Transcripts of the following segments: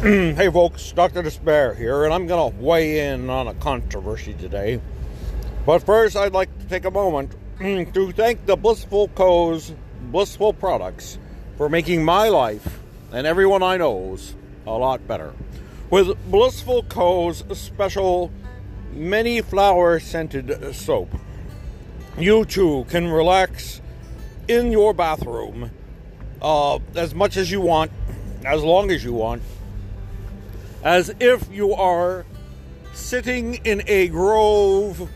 hey folks, Dr. Despair here, and I'm going to weigh in on a controversy today. But first, I'd like to take a moment to thank the Blissful Co's Blissful Products for making my life and everyone I know's a lot better. With Blissful Co.'s special many flower scented soap, you too can relax in your bathroom uh, as much as you want, as long as you want, as if you are sitting in a grove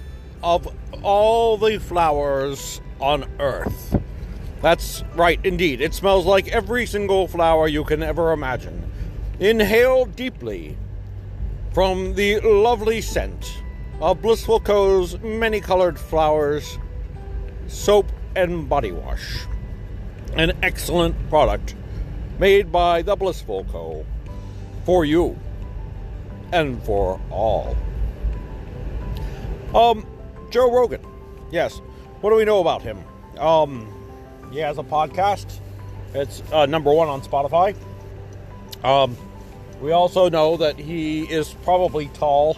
of all the flowers on earth. That's right, indeed. It smells like every single flower you can ever imagine. Inhale deeply from the lovely scent of Blissful Co.'s many colored flowers, soap, and body wash. An excellent product made by the Blissful Co. for you and for all. Um, Joe Rogan. Yes. What do we know about him? Um, he has a podcast. It's uh, number one on Spotify. Um, we also know that he is probably tall.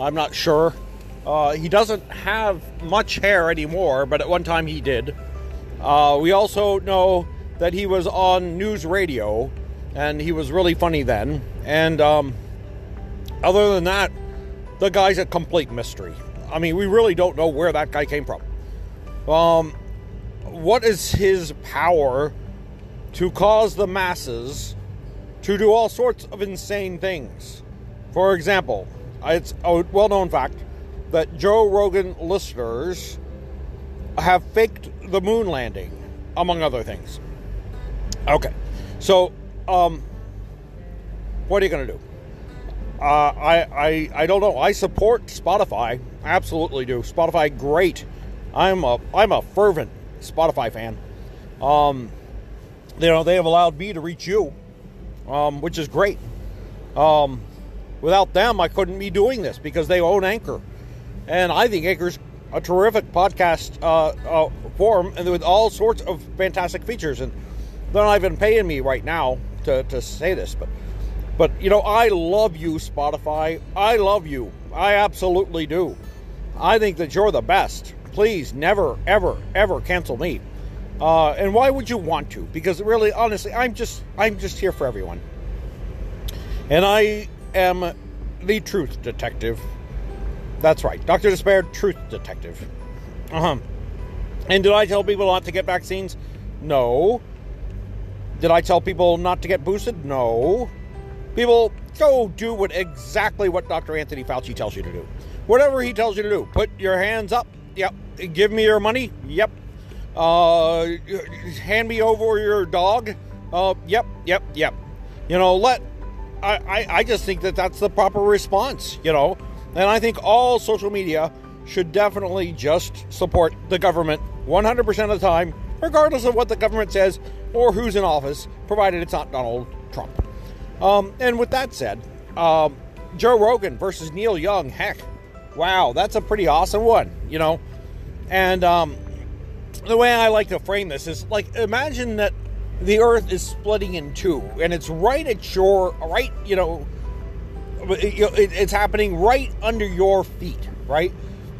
I'm not sure. Uh, he doesn't have much hair anymore, but at one time he did. Uh, we also know that he was on NewsRadio, and he was really funny then. And um, other than that, the guy's a complete mystery. I mean, we really don't know where that guy came from. Um, what is his power to cause the masses to do all sorts of insane things? For example, it's a well known fact that Joe Rogan listeners have faked the moon landing, among other things. Okay, so um, what are you going to do? Uh, I, I I don't know. I support Spotify. I absolutely do. Spotify, great. I'm a I'm a fervent Spotify fan. Um, you know they have allowed me to reach you, um, which is great. Um, without them, I couldn't be doing this because they own Anchor, and I think Anchor's a terrific podcast uh, uh, forum and with all sorts of fantastic features. And they're not even paying me right now to, to say this, but but you know, I love you, Spotify. I love you. I absolutely do. I think that you're the best. Please never, ever, ever cancel me. Uh, and why would you want to? Because really, honestly, I'm just I'm just here for everyone. And I am the truth detective. That's right, Doctor Despair, truth detective. Uh huh. And did I tell people not to get vaccines? No. Did I tell people not to get boosted? No. People, go do what exactly what Dr. Anthony Fauci tells you to do. Whatever he tells you to do. Put your hands up. Yep. Give me your money. Yep. Uh, hand me over your dog. Uh, yep. Yep. Yep. You know, let. I, I, I just think that that's the proper response, you know. And I think all social media should definitely just support the government 100% of the time, regardless of what the government says or who's in office, provided it's not Donald Trump. Um, and with that said, um, Joe Rogan versus Neil Young, heck, wow, that's a pretty awesome one, you know. And um, the way I like to frame this is like imagine that the Earth is splitting in two, and it's right at your right, you know, it's happening right under your feet, right?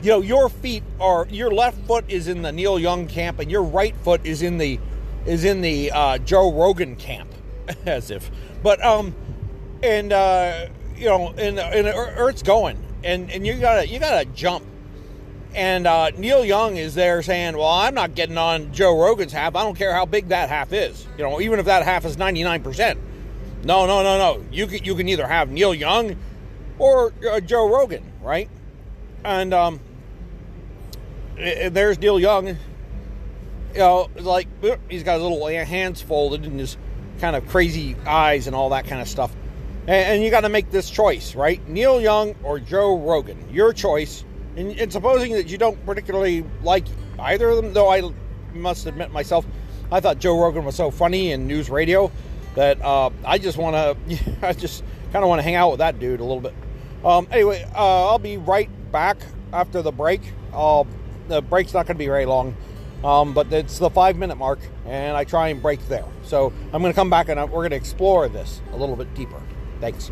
You know, your feet are your left foot is in the Neil Young camp, and your right foot is in the is in the uh, Joe Rogan camp, as if. But um, and uh, you know, and and Earth's going, and and you gotta you gotta jump. And uh, Neil Young is there saying, "Well, I'm not getting on Joe Rogan's half. I don't care how big that half is. You know, even if that half is 99 percent. No, no, no, no. You can you can either have Neil Young or uh, Joe Rogan, right? And um, and there's Neil Young you know, like he's got his little hands folded and his kind of crazy eyes and all that kind of stuff. And, and you got to make this choice, right? Neil Young or Joe Rogan, your choice. And, and supposing that you don't particularly like either of them, though I must admit myself, I thought Joe Rogan was so funny in NewsRadio that uh, I just want to, I just kind of want to hang out with that dude a little bit. Um, anyway, uh, I'll be right back after the break. Uh, the break's not going to be very long. Um, but it's the five minute mark, and I try and break there. So I'm going to come back and we're going to explore this a little bit deeper. Thanks.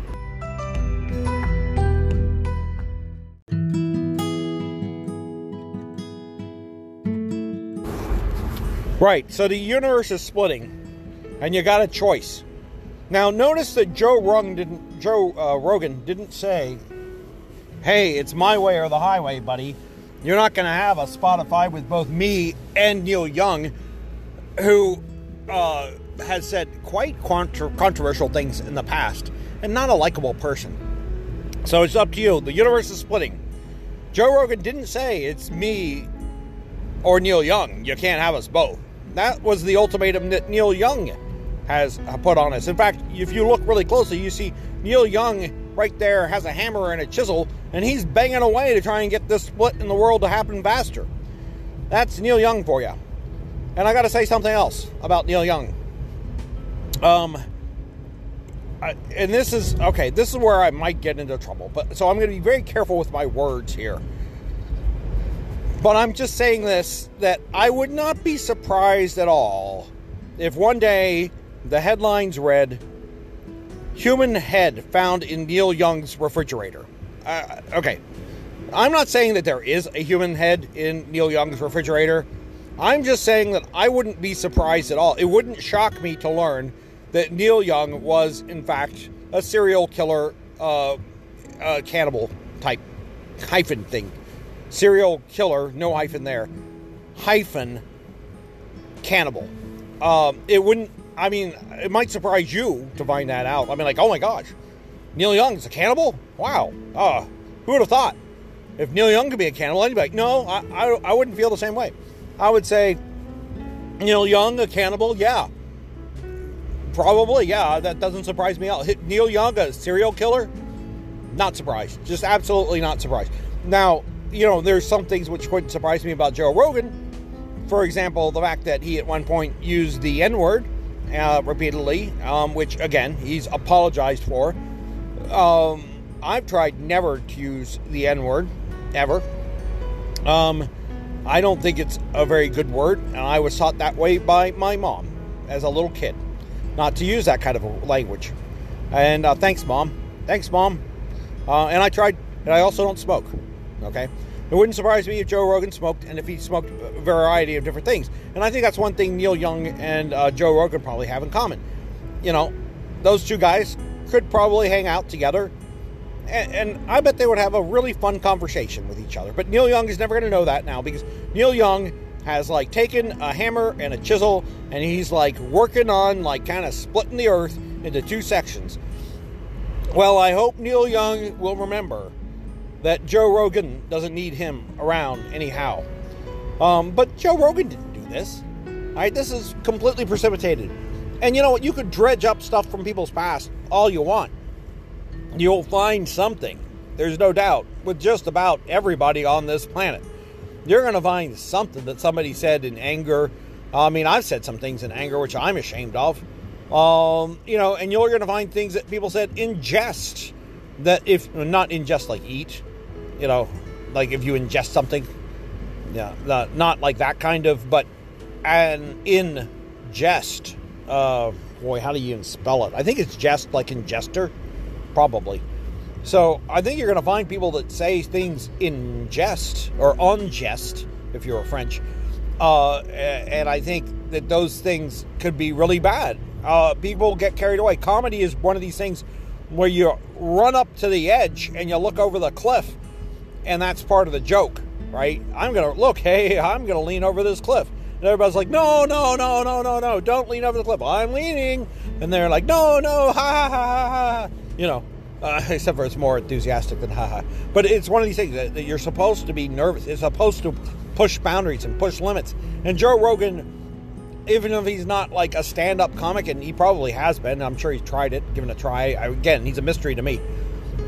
Right, so the universe is splitting, and you got a choice. Now, notice that Joe didn't. Joe uh, Rogan didn't say, "Hey, it's my way or the highway, buddy." You're not going to have a Spotify with both me and Neil Young, who uh, has said quite contra- controversial things in the past, and not a likable person. So it's up to you. The universe is splitting. Joe Rogan didn't say it's me or Neil Young. You can't have us both. That was the ultimatum that Neil Young has put on us. In fact, if you look really closely, you see Neil Young right there has a hammer and a chisel, and he's banging away to try and get this split in the world to happen faster. That's Neil Young for you. And I got to say something else about Neil Young. Um, I, and this is okay. This is where I might get into trouble, but so I'm going to be very careful with my words here. But I'm just saying this that I would not be surprised at all if one day the headlines read human head found in Neil Young's refrigerator. Uh, okay. I'm not saying that there is a human head in Neil Young's refrigerator. I'm just saying that I wouldn't be surprised at all. It wouldn't shock me to learn that Neil Young was, in fact, a serial killer, uh, uh, cannibal type hyphen thing. Serial killer, no hyphen there, hyphen cannibal. Um, it wouldn't I mean, it might surprise you to find that out. I mean, like, oh my gosh, Neil Young's a cannibal? Wow. Uh, who would have thought? If Neil Young could be a cannibal, I'd be like, no, I, I, I wouldn't feel the same way. I would say, Neil Young, a cannibal? Yeah. Probably, yeah. That doesn't surprise me at all. Neil Young, a serial killer? Not surprised. Just absolutely not surprised. Now, you know, there's some things which wouldn't surprise me about Joe Rogan. For example, the fact that he at one point used the N word uh, repeatedly, um, which again he's apologized for. Um, I've tried never to use the N word ever. Um, I don't think it's a very good word, and I was taught that way by my mom as a little kid, not to use that kind of language. And uh, thanks, mom. Thanks, mom. Uh, and I tried, and I also don't smoke. Okay. It wouldn't surprise me if Joe Rogan smoked and if he smoked a variety of different things. And I think that's one thing Neil Young and uh, Joe Rogan probably have in common. You know, those two guys could probably hang out together. And, and I bet they would have a really fun conversation with each other. But Neil Young is never going to know that now because Neil Young has like taken a hammer and a chisel and he's like working on like kind of splitting the earth into two sections. Well, I hope Neil Young will remember that Joe Rogan doesn't need him around anyhow. Um, but Joe Rogan didn't do this. All right, this is completely precipitated. And you know what? You could dredge up stuff from people's past all you want. You'll find something. There's no doubt with just about everybody on this planet. You're going to find something that somebody said in anger. I mean, I've said some things in anger which I'm ashamed of. Um, you know, and you're going to find things that people said in jest that if not ingest like eat, you know, like if you ingest something, yeah, not, not like that kind of, but an ingest. Uh, boy, how do you even spell it? I think it's jest, like ingester, probably. So I think you're going to find people that say things in jest or on jest, if you're a French. Uh, and I think that those things could be really bad. Uh, people get carried away. Comedy is one of these things where you run up to the edge and you look over the cliff, and that's part of the joke, right? I'm gonna look, hey, I'm gonna lean over this cliff. And everybody's like, no, no, no, no, no, no, don't lean over the cliff. I'm leaning. And they're like, no, no, ha, ha, ha, ha, ha. You know, uh, except for it's more enthusiastic than ha, ha. But it's one of these things that, that you're supposed to be nervous. It's supposed to push boundaries and push limits. And Joe Rogan even if he's not like a stand-up comic, and he probably has been, I'm sure he's tried it, given a try. I, again, he's a mystery to me.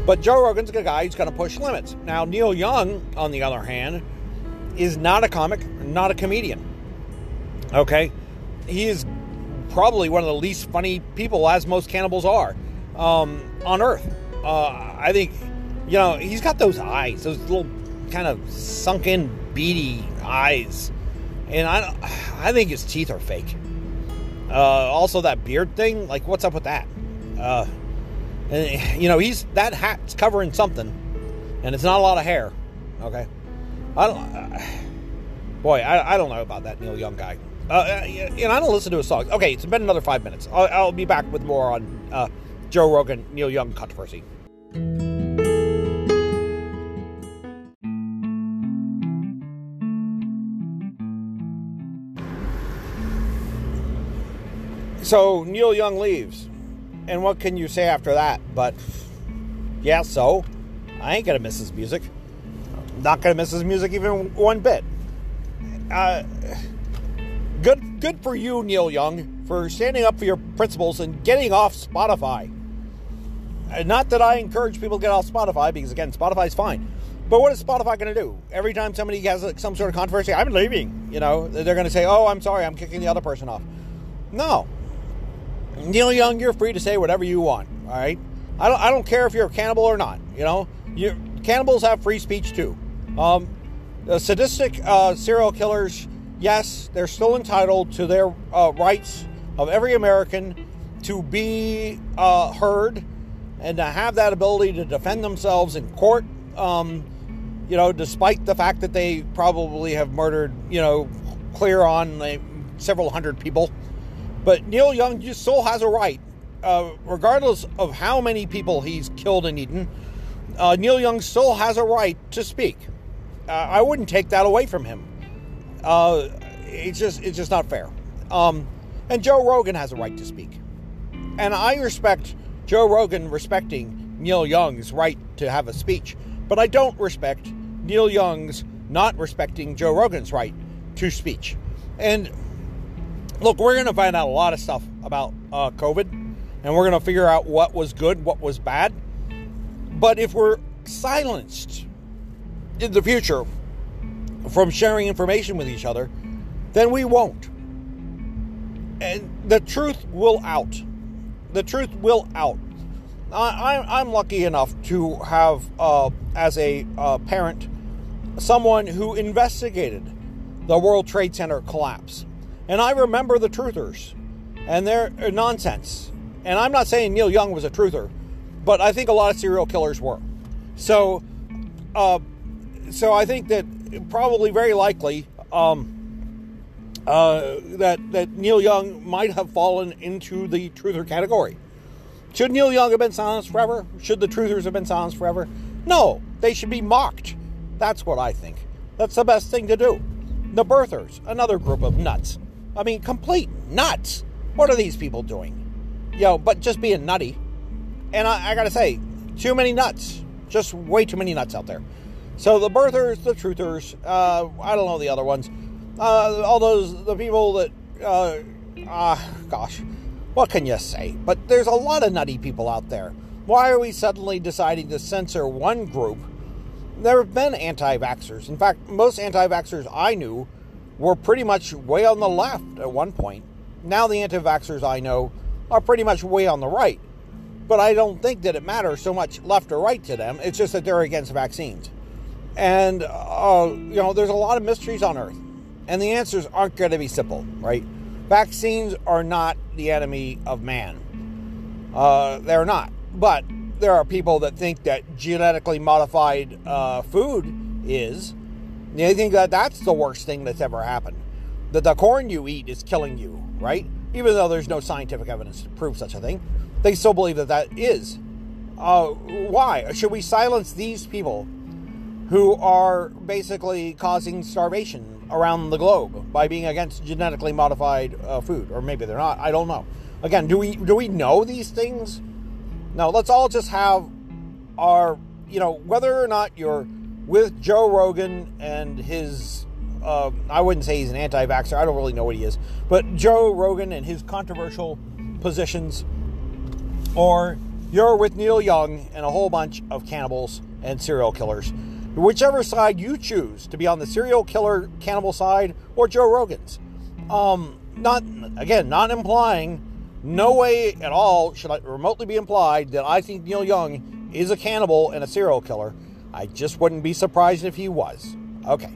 But Joe Rogan's a guy who's going to push limits. Now, Neil Young, on the other hand, is not a comic, not a comedian. Okay, he is probably one of the least funny people, as most cannibals are, um, on Earth. Uh, I think, you know, he's got those eyes, those little kind of sunken, beady eyes and I, I think his teeth are fake. Uh, also, that beard thing, like, what's up with that? Uh, And you know, he's that hat's covering something, and it's not a lot of hair. Okay, I don't. Uh, boy, I, I don't know about that Neil Young guy. Uh, uh and I don't listen to his songs. Okay, it's been another five minutes. I'll, I'll be back with more on uh, Joe Rogan, Neil Young controversy. So Neil Young leaves. And what can you say after that? But yeah, so I ain't gonna miss his music. Not gonna miss his music even one bit. Uh, good, for you, Neil Young, for standing up for your principles and getting off Spotify. Uh, not that I encourage people to get off Spotify because again, Spotify's fine. But what is Spotify going to do? Every time somebody has some sort of controversy, I'm leaving. You know, they're going to say, "Oh, I'm sorry, I'm kicking the other person off." No, Neil Young, you're free to say whatever you want. All right. I don't. I don't care if you're a cannibal or not. You know, you cannibals have free speech too. Um, sadistic uh, serial killers, yes, they're still entitled to their uh, rights of every American to be uh, heard and to have that ability to defend themselves in court. Um, you know, despite the fact that they probably have murdered, you know, clear on like, several hundred people. But Neil Young just still has a right, uh, regardless of how many people he's killed and eaten. Uh, Neil Young still has a right to speak. Uh, I wouldn't take that away from him. Uh, it's just it's just not fair. Um, and Joe Rogan has a right to speak, and I respect Joe Rogan respecting Neil Young's right to have a speech, but I don't respect Neil Young's not respecting Joe Rogan's right to speech. And look, we're going to find out a lot of stuff about uh, COVID, and we're going to figure out what was good, what was bad. But if we're silenced in the future from sharing information with each other, then we won't. And the truth will out. The truth will out. I, am lucky enough to have, uh, as a uh, parent, someone who investigated the World Trade Center collapse. And I remember the truthers and their uh, nonsense. And I'm not saying Neil Young was a truther, but I think a lot of serial killers were. So, uh, so I think that probably very likely um, uh, that that Neil Young might have fallen into the truther category. Should Neil Young have been silenced forever? Should the truthers have been silenced forever? No, they should be mocked. That's what I think. That's the best thing to do. The birthers, another group of nuts. I mean, complete nuts. What are these people doing? Yo, but just being nutty. And I, I gotta say, too many nuts. Just way too many nuts out there. So the birthers, the truthers, uh, I don't know the other ones. Uh, all those, the people that, uh, uh, gosh, what can you say? But there's a lot of nutty people out there. Why are we suddenly deciding to censor one group? There have been anti vaxxers. In fact, most anti vaxxers I knew were pretty much way on the left at one point. Now the anti vaxxers I know are pretty much way on the right. But I don't think that it matters so much left or right to them. It's just that they're against vaccines. And, uh, you know, there's a lot of mysteries on Earth. And the answers aren't going to be simple, right? Vaccines are not the enemy of man. Uh, they're not. But there are people that think that genetically modified uh, food is. They think that that's the worst thing that's ever happened. That the corn you eat is killing you, right? Even though there's no scientific evidence to prove such a thing, they still believe that that is. Uh, why? Should we silence these people who are basically causing starvation around the globe by being against genetically modified uh, food? Or maybe they're not. I don't know. Again, do we do we know these things? No. Let's all just have our, you know, whether or not you're with Joe Rogan and his. Uh, I wouldn't say he's an anti vaxxer. I don't really know what he is. But Joe Rogan and his controversial positions, or you're with Neil Young and a whole bunch of cannibals and serial killers. Whichever side you choose to be on the serial killer cannibal side or Joe Rogan's. Um, not again, not implying, no way at all should I remotely be implied that I think Neil Young is a cannibal and a serial killer. I just wouldn't be surprised if he was. Okay.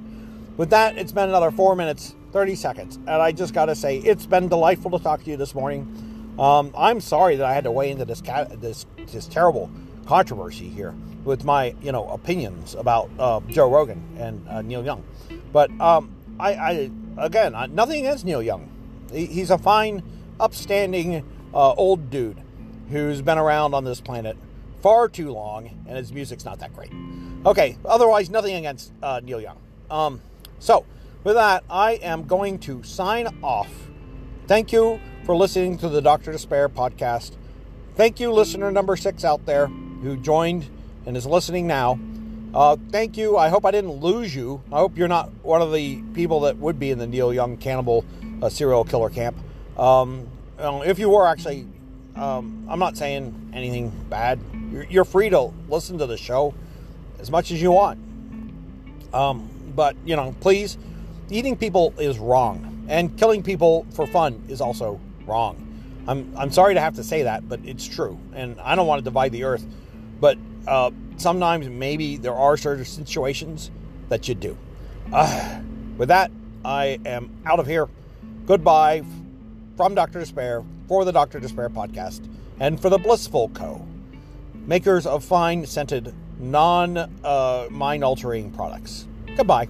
With that, it's been another four minutes, 30 seconds. And I just got to say, it's been delightful to talk to you this morning. Um, I'm sorry that I had to weigh into this this this terrible controversy here with my you know opinions about uh, Joe Rogan and uh, Neil Young, but um, I, I again nothing against Neil Young. He, he's a fine, upstanding uh, old dude who's been around on this planet far too long, and his music's not that great. Okay, otherwise nothing against uh, Neil Young. Um, so with that, I am going to sign off. Thank you for listening to the Doctor Despair podcast. Thank you, listener number six out there who joined and is listening now. Uh, thank you. I hope I didn't lose you. I hope you're not one of the people that would be in the Neil Young cannibal uh, serial killer camp. Um, if you were actually, um, I'm not saying anything bad. You're, you're, free to listen to the show as much as you want. Um, but, you know, please, eating people is wrong. And killing people for fun is also wrong. I'm, I'm sorry to have to say that, but it's true. And I don't want to divide the earth. Uh, sometimes maybe there are certain situations that you do. Uh, with that, I am out of here. Goodbye from Dr. Despair for the Dr. Despair podcast and for the Blissful Co., makers of fine scented, non uh, mind altering products. Goodbye.